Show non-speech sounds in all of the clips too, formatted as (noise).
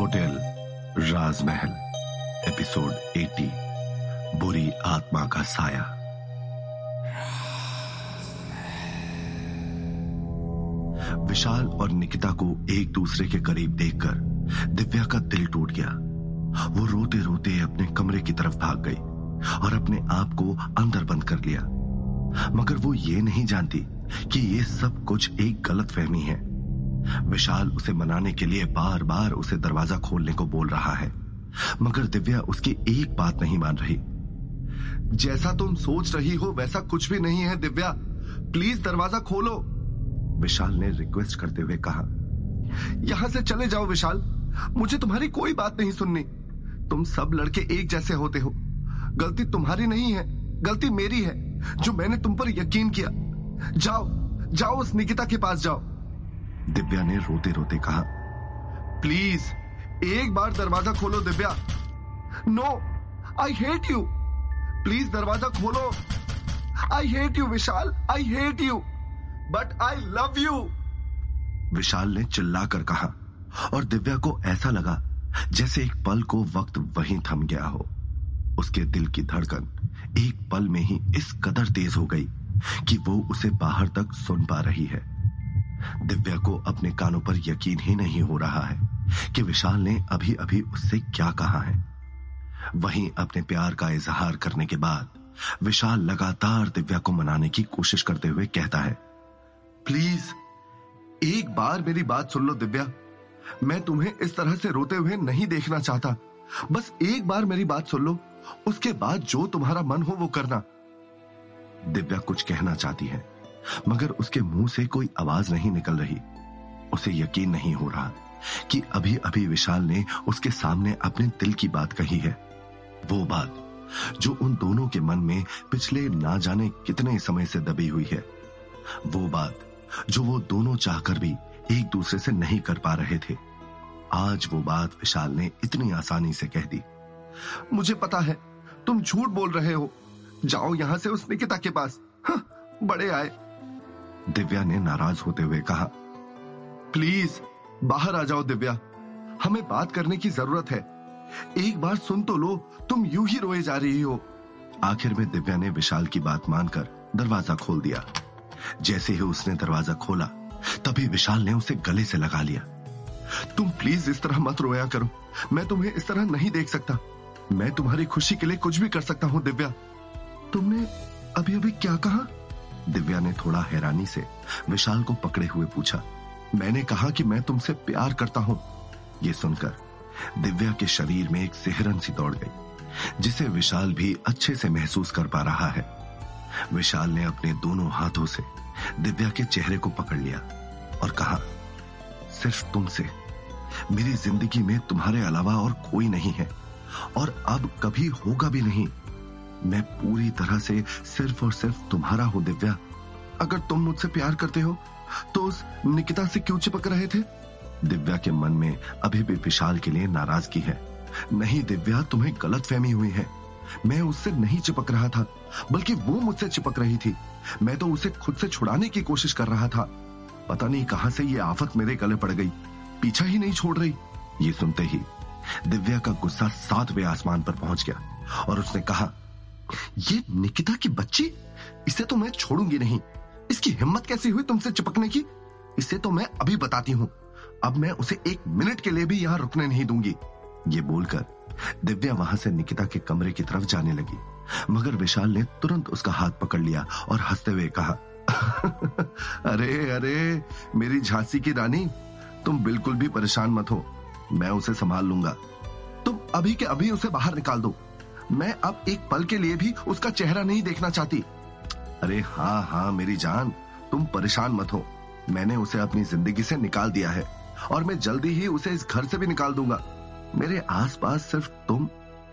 Hotel, राजमहल, episode 80 बुरी आत्मा का साया। विशाल और निकिता को एक दूसरे के करीब देखकर दिव्या का दिल टूट गया। वो रोते रोते अपने कमरे की तरफ़ भाग गई और अपने आप को अंदर बंद कर लिया। मगर वो ये नहीं जानती कि ये सब कुछ एक गलत फहमी है। विशाल उसे मनाने के लिए बार बार उसे दरवाज़ा खोलने को बोल रहा है। मगर दिव्या उसकी एक बात नहीं मान रही। जैसा तुम सोच रही हो, वैसा कुछ भी नहीं है, दिव्या। प्लीज़ दरवाज़ा खोलो। विशाल ने रिक्वेस्ट करते हुए कहा, यहाँ से चले जाओ विशाल। मुझे तुम्हारी कोई बात नहीं सुननी। तुम सब लड़के एक जैसे होते हो। गलती तुम्हारी नहीं है, गलती मेरी है, जो मैंने तुम पर यकीन किया। जाओ जाओ उस निकिता के पास जाओ। दिव्या ने रोते रोते कहा, प्लीज़, एक बार दरवाज़ा खोलो Divya. No I hate you please दरवाज़ा खोलो। I hate you Vishal. I hate you but I love you Vishal ने चिल्लाकर कहा, और दिव्या को ऐसा लगा, जैसे एक पल को वक्त वहीं थम गया हो। उसके दिल की धड़कन एक पल में ही इस कदर तेज हो गई कि वो उसे बाहर तक सुन पा रही है। दिव्या को अपने कानों पर यकीन ही नहीं हो रहा है कि विशाल ने अभी अभी उससे क्या कहा है। वहीं अपने प्यार का इजहार करने के बाद, विशाल लगातार दिव्या को मनाने की कोशिश करते हुए कहता है, प्लीज़, एक बार मेरी बात सुन लो दिव्या। मैं तुम्हें इस तरह से रोते हुए नहीं देखना चाहता। बस एक बार मेरी बात सुन लो, उसके बाद जो तुम्हारा मन हो वो करना। दिव्या कुछ कहना चाहती है। मगर उसके मुँह से कोई आवाज़ नहीं निकल रही। उसे यकीन नहीं हो रहा कि अभी अभी विशाल ने उसके सामने अपने दिल की बात कही है। वो बात जो उन दोनों के मन में पिछले ना जाने कितने समय से दबी हुई है वो बात जो वो दोनों चाहकर भी एक दूसरे से नहीं कर पा रहे थे। आज वो बात विशाल ने इतनी आसानी से कह दी। मुझे पता है तुम झूठ बोल रहे हो। जाओ यहाँ से उस निकिता के पास। हाँ, बड़े आए। दिव्या ने नाराज़ होते हुए कहा, प्लीज़, बाहर आ जाओ दिव्या। हमें बात करने की ज़रूरत है। एक बार सुन तो लो, तुम यूँ ही रोए जा रही हो। आखिर में दिव्या ने विशाल की बात मानकर दरवाज़ा खोल दिया। जैसे ही उसने दरवाज़ा खोला, तभी विशाल ने उसे गले से लगा लिया। तुम प्लीज़ इस तरह मत रोया करो। मैं तुम्हें इस तरह नहीं देख सकता। मैं तुम्हारी खुशी के लिए कुछ भी कर सकता हूँ, दिव्या। तुमने अभी अभी क्या कहा? दिव्या ने थोड़ा हैरानी से विशाल को पकड़े हुए पूछा, मैंने कहा कि मैं तुमसे प्यार करता हूँ? यह सुनकर दिव्या के शरीर में एक सिहरन सी दौड़ गई, जिसे विशाल भी अच्छे से महसूस कर पा रहा है। विशाल ने अपने दोनों हाथों से दिव्या के चेहरे को पकड़ लिया और कहा, सिर्फ़ तुमसे। मेरी ज़िंदगी में तुम्हारे अलावा और कोई नहीं है और अब कभी होगा भी नहीं। मैं पूरी तरह से सिर्फ़ और सिर्फ़ तुम्हारा हूँ, दिव्या। अगर तुम मुझसे प्यार करते हो तो उस निकिता से क्यों चिपक रहे थे? दिव्या के मन में अभी भी विशाल के लिए नाराज़गी है। नहीं, दिव्या, तुम्हें गलत फहमी हुई है। मैं उससे नहीं चिपक रहा था, बल्कि वो मुझसे चिपक रही थी। मैं तो उसे खुद से छुड़ाने की कोशिश कर रहा था। पता नहीं कहाँ से ये आफत मेरे गले पड़ गई। पीछा ही नहीं छोड़ रही। ये सुनते ही दिव्या का गुस्सा सातवें आसमान पर पहुँच गया और उसने कहा ये निकिता की बच्ची? इसे तो मैं छोड़ूँगी नहीं। इसकी हिम्मत कैसी हुई तुमसे चिपकने की? इसे तो मैं अभी बताती हूँ। अब मैं उसे एक मिनट के लिए भी यहाँ रुकने नहीं दूँगी। ये बोलकर दिव्या वहाँ से निकिता के कमरे की तरफ़ जाने लगी। मगर विशाल ने तुरंत उसका हाथ पकड़ लिया और हँसते हुए कहा, (laughs) अरे अरे, मेरी झांसी की रानी, तुम बिल्कुल भी परेशान मत हो। मैं उसे संभाल लूँगा। तुम अभी के अभी उसे बाहर निकाल दो। मैं अब एक पल के लिए भी उसका चेहरा नहीं देखना चाहती। अरे हाँ हाँ मेरी जान, तुम परेशान मत हो। मैंने उसे अपनी ज़िंदगी से निकाल दिया है और मैं जल्दी ही उसे इस घर से भी निकाल दूँगा। मेरे आसपास सिर्फ़ तुम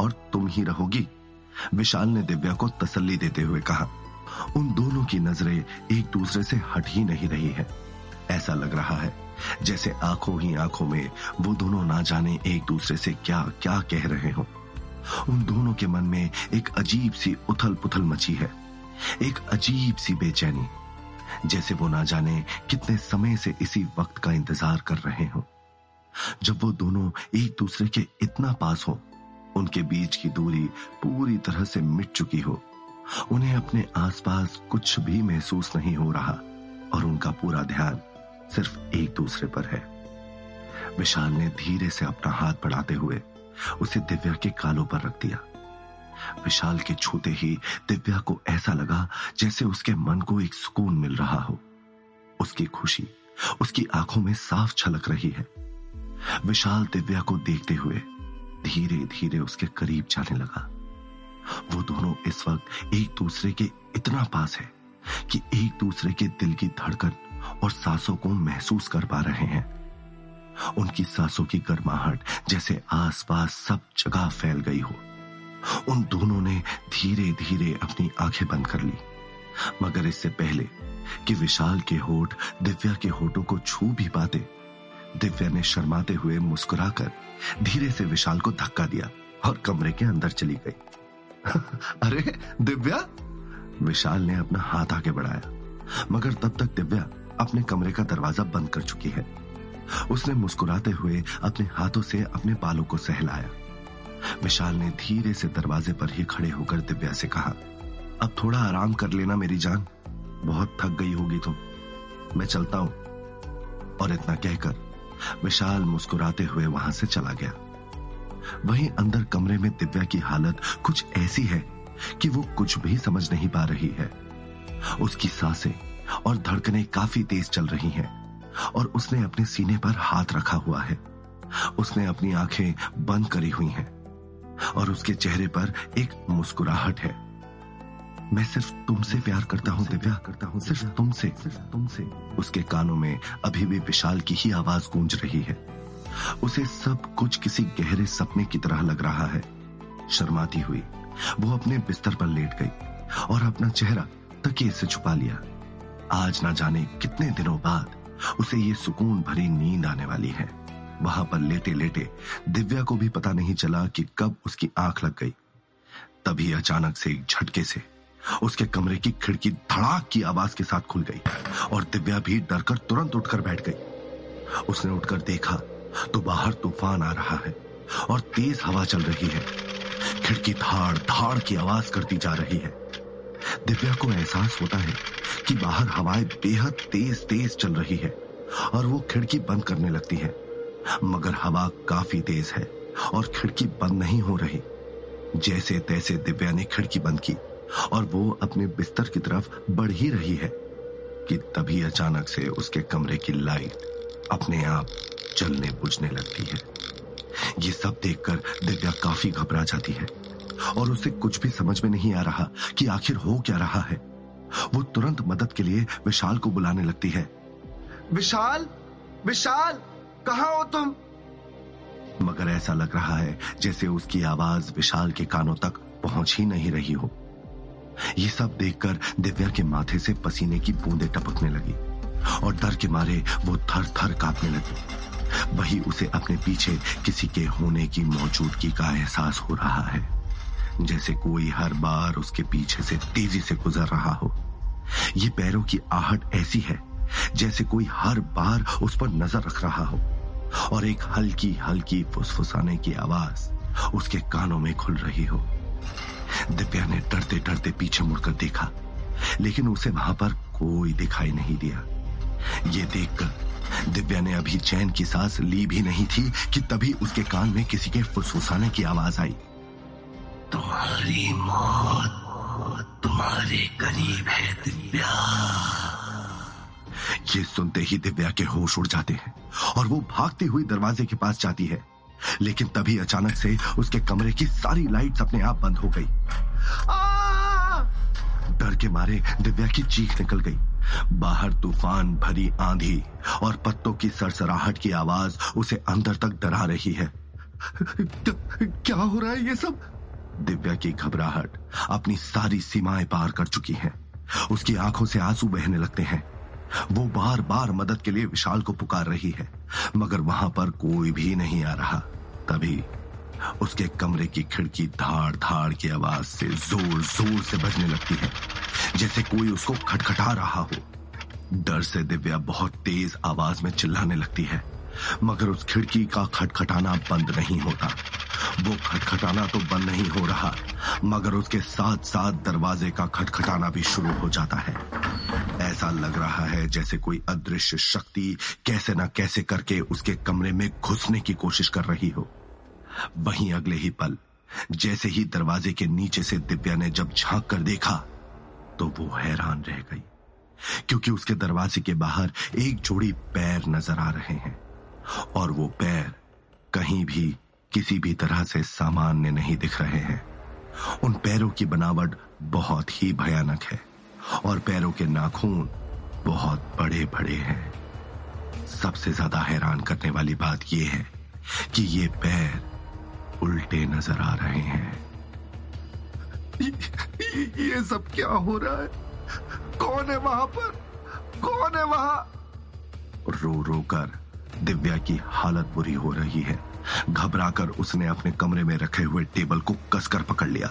और तुम ही रहोगी, विशाल ने दिव्या को तसल्ली देते हुए कहा। उन दोनों की नज़रें एक दूसरे से हट ही नहीं रही है। ऐसा लग रहा है जैसे आँखों ही आँखों में वो दोनों ना जाने एक दूसरे से क्या क्या कह रहे हो। उन दोनों के मन में एक अजीब सी उथल पुथल मची है। एक अजीब सी बेचैनी, जैसे वो ना जाने कितने समय से इसी वक्त का इंतज़ार कर रहे हो। जब वो दोनों एक दूसरे के इतना पास हो, उनके बीच की दूरी पूरी तरह से मिट चुकी हो, उन्हें अपने आसपास कुछ भी महसूस नहीं हो रहा और उनका पूरा ध्यान सिर्फ़ एक दूसरे पर है। विशाल ने धीरे से अपना हाथ बढ़ाते हुए उसे दिव्या के कालों पर रख दिया। विशाल के छूते ही दिव्या को ऐसा लगा जैसे उसके मन को एक सुकून मिल रहा हो। उसकी खुशी, उसकी आँखों में साफ़ छलक रही है। विशाल दिव्या को देखते हुए धीरे धीरे उसके करीब जाने लगा। वो दोनों इस वक्त एक दूसरे के इतना पास है कि एक दूसरे के दिल की धड़कन और सांसों को महसूस कर पा रहे हैं। उनकी सांसों की गर्माहट जैसे आसपास सब जगह फैल गई हो। उन दोनों ने धीरे धीरे अपनी आँखें बंद कर ली। मगर इससे पहले कि विशाल के होठ दिव्या के होठों को छू भी पाते, दिव्या ने शर्माते हुए मुस्कुराकर धीरे से विशाल को धक्का दिया और कमरे के अंदर चली गई। (laughs) अरे, दिव्या? विशाल ने अपना हाथ आगे बढ़ाया, मगर तब तक दिव्या अपने कमरे का दरवाज़ा बंद कर चुकी है। उसने मुस्कुराते हुए अपने हाथों से अपने बालों को सहलाया। विशाल ने धीरे से दरवाजे पर ही खड़े होकर दिव्या से कहा, अब थोड़ा आराम कर लेना मेरी जान। बहुत थक गई होगी तुम मैं चलता हूँ। और इतना कहकर विशाल मुस्कुराते हुए वहाँ से चला गया। वहीं अंदर कमरे में दिव्या की हालत कुछ ऐसी है कि वो कुछ भी समझ नहीं पा रही है। उसकी साँसें और धड़कनें काफ़ी तेज चल रही हैं। और उसने अपने सीने पर हाथ रखा हुआ है। उसने अपनी आँखें बंद करी हुई हैं और उसके चेहरे पर एक मुस्कुराहट है। मैं सिर्फ़ तुमसे प्यार करता हूँ, दिव्या। करता हूँ सिर्फ़ तुमसे सिर्फ़ तुमसे। उसके कानों में अभी भी विशाल की ही आवाज़ गूंज रही है। उसे सब कुछ किसी गहरे सपने की तरह लग रहा है। शर्माती हुई, वो अपने बिस्तर पर लेट गई और अपना चेहरा तकिए से छुपा लिया। आज ना जाने कितने दिनों बाद उसे ये सुकून भरी नींद आने वाली है। वहाँ पर लेटे लेटे दिव्या को भी पता नहीं चला कि कब उसकी आँख लग गई। तभी अचानक से एक झटके से उसके कमरे की खिड़की धड़ाक की आवाज़ के साथ खुल गई और दिव्या भी डरकर तुरंत उठकर बैठ गई। उसने उठकर देखा तो बाहर तूफ़ान आ रहा है और तेज हवा चल रही है। खिड़की धाड़ धाड़ की आवाज़ करती जा रही है। दिव्या को एहसास होता है कि बाहर हवाएँ बेहद तेज तेज चल रही है और वो खिड़की बंद करने लगती है। मगर हवा काफ़ी तेज है और खिड़की बंद नहीं हो रही। जैसे तैसे दिव्या ने खिड़की बंद की और वो अपने बिस्तर की तरफ़ बढ़ ही रही है कि तभी अचानक से उसके कमरे की लाइट अपने आप जलने बुझने लगती है। ये सब देखकर दिव्या काफ़ी घबरा जाती है। और उसे कुछ भी समझ में नहीं आ रहा कि आखिर हो क्या रहा है। वो तुरंत मदद के लिए विशाल को बुलाने लगती है। विशाल! विशाल! कहा हो तुम? मगर ऐसा लग रहा है जैसे उसकी आवाज़ विशाल के कानों तक पहुँच ही नहीं रही हो। ये सब देखकर दिव्या के माथे से पसीने की बूंदें टपकने लगी और डर के मारे वो थर थर कांपने लगी। वही उसे अपने पीछे किसी के होने की मौजूदगी का एहसास हो रहा है। जैसे कोई हर बार उसके पीछे से तेज़ी से गुजर रहा हो। ये पैरों की आहट ऐसी है, जैसे कोई हर बार उस पर नज़र रख रहा हो। और एक हल्की हल्की फुसफुसाने की आवाज़ उसके कानों में खुल रही हो। दिव्या ने डरते डरते पीछे मुड़कर देखा, लेकिन उसे वहाँ पर कोई दिखाई नहीं दिया। ये देखकर दिव्या ने अभी चैन की सांस ली भी नहीं थी कि तभी उसके कान में किसी के फुसफुसाने की आवाज़ आई। तुम्हारी मौत तुम्हारे करीब है दिव्या। ये सुनते ही दिव्या के होश उड़ जाते हैं और वो भागती हुई दरवाजे के पास जाती है। लेकिन तभी अचानक से उसके कमरे की सारी लाइट्स अपने आप बंद हो गई। डर के मारे दिव्या की चीख निकल गई। बाहर तूफ़ान भरी आंधी और पत्तों की सरसराहट की आवाज़ उसे अंदर तक डरा रही है। क्या हो रहा है ये सब? दिव्या की घबराहट अपनी सारी सीमाएँ पार कर चुकी है। उसकी आँखों से आँसू बहने लगते हैं। वो बार बार मदद के लिए विशाल को पुकार रही है, मगर वहाँ पर कोई भी नहीं आ रहा। तभी उसके कमरे की खिड़की धाड़ धाड़ की आवाज़ से ज़ोर ज़ोर से बजने लगती है, जैसे कोई उसको खटखटा रहा हो। डर से दिव्या बहुत तेज आवाज़ में चिल्लाने लगती है, मगर उस खिड़की का खटखटाना बंद नहीं होता। वो खटखटाना तो बंद नहीं हो रहा, मगर उसके साथ साथ दरवाजे का खटखटाना भी शुरू हो जाता है। ऐसा लग रहा है जैसे कोई अदृश्य शक्ति कैसे ना कैसे करके उसके कमरे में घुसने की कोशिश कर रही हो। वहीं अगले ही पल, जैसे ही दरवाजे के नीचे से दिव्या ने जब झाँक कर देखा तो वो हैरान रह गई, क्योंकि उसके दरवाजे के बाहर एक जोड़ी पैर नज़र आ रहे हैं, और वो पैर कहीं भी किसी भी तरह से सामान्य नहीं दिख रहे हैं। उन पैरों की बनावट बहुत ही भयानक है और पैरों के नाखून बहुत बड़े बड़े हैं। सबसे ज़्यादा हैरान करने वाली बात यह है कि ये पैर उल्टे नज़र आ रहे हैं। ये ये सब क्या हो रहा है? कौन है वहाँ पर? कौन है वहाँ? रो रो कर दिव्या की हालत बुरी हो रही है। घबराकर उसने अपने कमरे में रखे हुए टेबल को कसकर पकड़ लिया।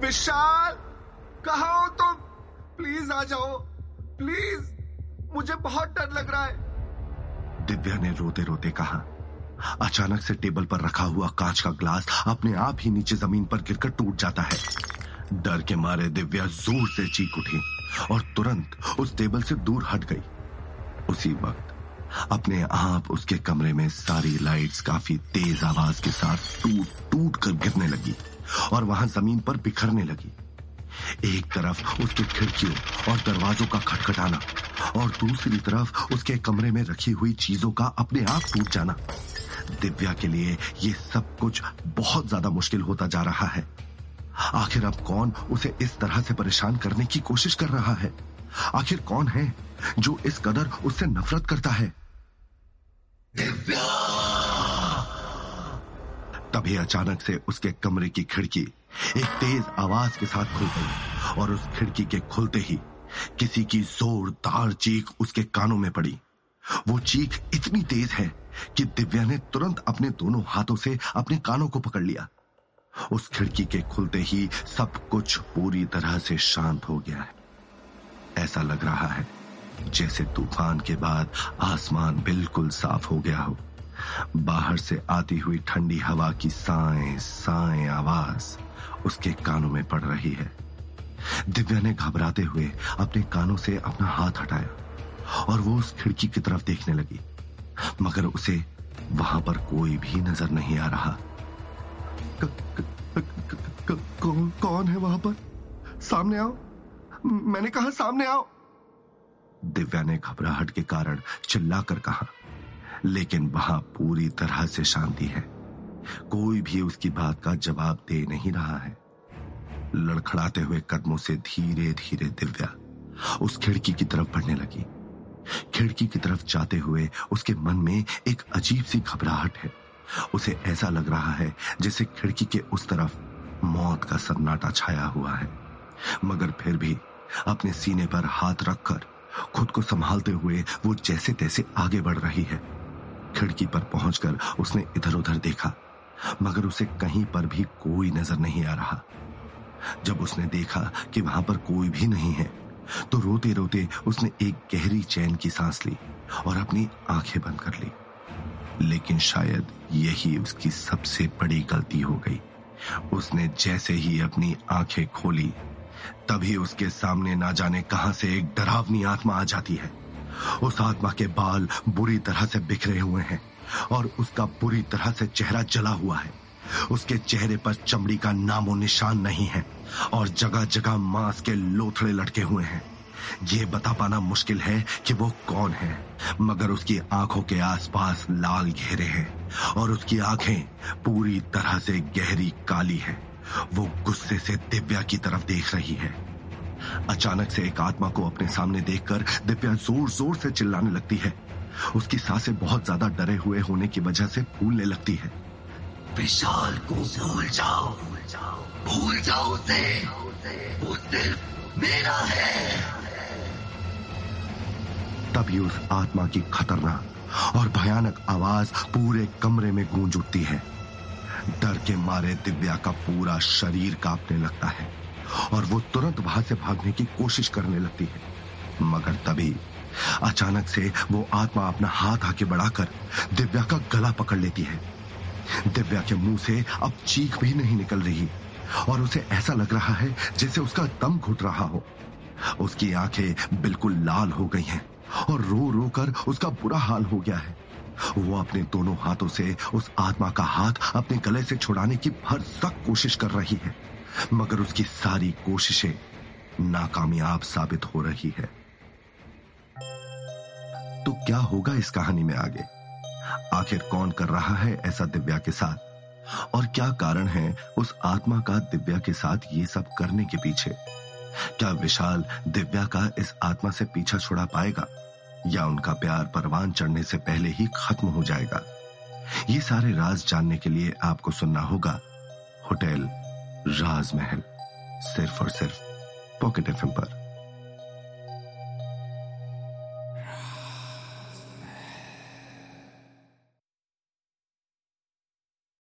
विशाल कहा हो तुम? प्लीज़ आ जाओ। प्लीज़ मुझे बहुत डर लग रहा है। दिव्या ने रोते रोते कहा अचानक से टेबल पर रखा हुआ कांच का ग्लास अपने आप ही नीचे ज़मीन पर गिरकर टूट जाता है। डर के मारे दिव्या ज़ोर से चीख उठी और तुरंत उस टेबल से दूर हट गई। उसी वक्त अपने आप उसके कमरे में सारी लाइट्स काफ़ी तेज आवाज़ के साथ टूट टूट कर गिरने लगी और वहाँ ज़मीन पर बिखरने लगी। एक तरफ़ उसके खिड़कियों और दरवाजों का खटखटाना और दूसरी तरफ़ उसके कमरे में रखी हुई चीज़ों का अपने आप टूट जाना। दिव्या के लिए ये सब कुछ बहुत ज़्यादा मुश्किल होता जा रहा है। आखिर अब कौन उसे इस तरह से परेशान करने की कोशिश कर रहा है? आखिर कौन है जो इस कदर उससे नफरत करता है? तभी अचानक से उसके कमरे की खिड़की एक तेज आवाज़ के साथ खुल गई और उस खिड़की के खुलते ही किसी की जोरदार चीख उसके कानों में पड़ी। वो चीख इतनी तेज है कि दिव्या ने तुरंत अपने दोनों हाथों से अपने कानों को पकड़ लिया। उस खिड़की के खुलते ही सब कुछ पूरी तरह से शांत हो गया है। ऐसा लग रहा है जैसे तूफ़ान के बाद आसमान बिल्कुल साफ़ हो गया हो। बाहर से आती हुई ठंडी हवा की साए साए आवाज़ उसके कानों में पड़ रही है। दिव्या ने घबराते हुए अपने कानों से अपना हाथ हटाया और वो उस खिड़की की तरफ़ देखने लगी। मगर उसे वहाँ पर कोई भी नज़र नहीं आ रहा। क, क, क, कौन कौन है वहाँ पर? सामने आओ। मैंने कहा सामने आओ। दिव्या ने घबराहट के कारण चिल्लाकर कहा, लेकिन वहाँ पूरी तरह से शांति है। कोई भी उसकी बात का जवाब दे नहीं रहा है। लड़खड़ाते हुए कदमों से धीरे धीरे दिव्या उस खिड़की की तरफ़ बढ़ने लगी। खिड़की की तरफ़ जाते हुए उसके मन में एक अजीब सी घबराहट है। उसे ऐसा लग रहा है जैसे खिड़की के उस तरफ़ मौत का सन्नाटा छाया हुआ है। मगर फिर भी अपने सीने पर हाथ रखकर खुद को संभालते हुए वो जैसे तैसे आगे बढ़ रही है। खिड़की पर पहुंचकर उसने इधर उधर देखा, मगर उसे कहीं पर भी कोई नज़र नहीं आ रहा। जब उसने देखा कि वहाँ पर कोई भी नहीं है तो रोते रोते उसने एक गहरी चैन की सांस ली और अपनी आँखें बंद कर ली। लेकिन शायद यही उसकी सबसे बड़ी गलती हो गई। उसने जैसे ही अपनी आँखें खोली तभी उसके सामने ना जाने कहाँ से एक डरावनी आत्मा आ जाती है। उस आत्मा के बाल बुरी तरह से बिखरे हुए हैं और उसका बुरी तरह से चेहरा जला हुआ है। उसके चेहरे पर चमड़ी का नामो निशान नहीं है और जगह जगह मांस के लोथड़े लटके हुए हैं। ये बता पाना मुश्किल है कि वो कौन है, मगर उसकी आँखों के आसपास लाल घेरे हैं और उसकी आँखें पूरी तरह से गहरी काली है। वो गुस्से से दिव्या की तरफ़ देख रही है। अचानक से एक आत्मा को अपने सामने देखकर दिव्या ज़ोर ज़ोर से चिल्लाने लगती है। उसकी साँसें बहुत ज़्यादा डरे हुए होने की वजह से फूलने लगती है। विशाल को भूल जाओ। भूल जाओ उसे। वो सिर्फ़ मेरा है। तभी उस आत्मा की खतरनाक और भयानक आवाज़ पूरे कमरे में गूंज उठती है। डर के मारे दिव्या का पूरा शरीर कांपने लगता है और वो तुरंत वहाँ से भागने की कोशिश करने लगती है। मगर तभी अचानक से वो आत्मा अपना हाथ आके बढ़ाकर दिव्या का गला पकड़ लेती है। दिव्या के मुँह से अब चीख भी नहीं निकल रही और उसे ऐसा लग रहा है जैसे उसका दम घुट रहा हो। उसकी आँखें बिल्कुल लाल हो गई हैं और रो रो कर उसका बुरा हाल हो गया है। वो अपने दोनों हाथों से उस आत्मा का हाथ अपने गले से छुड़ाने की भरसक कोशिश कर रही है। मगर उसकी सारी कोशिशें नाकामयाब साबित हो रही है। तो क्या होगा इस कहानी में आगे? आखिर कौन कर रहा है ऐसा दिव्या के साथ? और क्या कारण है उस आत्मा का दिव्या के साथ ये सब करने के पीछे? क्या विशाल दिव्या का इस आत्मा से पीछा छुड़ा पाएगा? या उनका प्यार परवान चढ़ने से पहले ही खत्म हो जाएगा। ये सारे राज जानने के लिए आपको सुनना होगा। होटल, राजमहल, सिर्फ़ और सिर्फ़ पॉकेट एफ़ पर।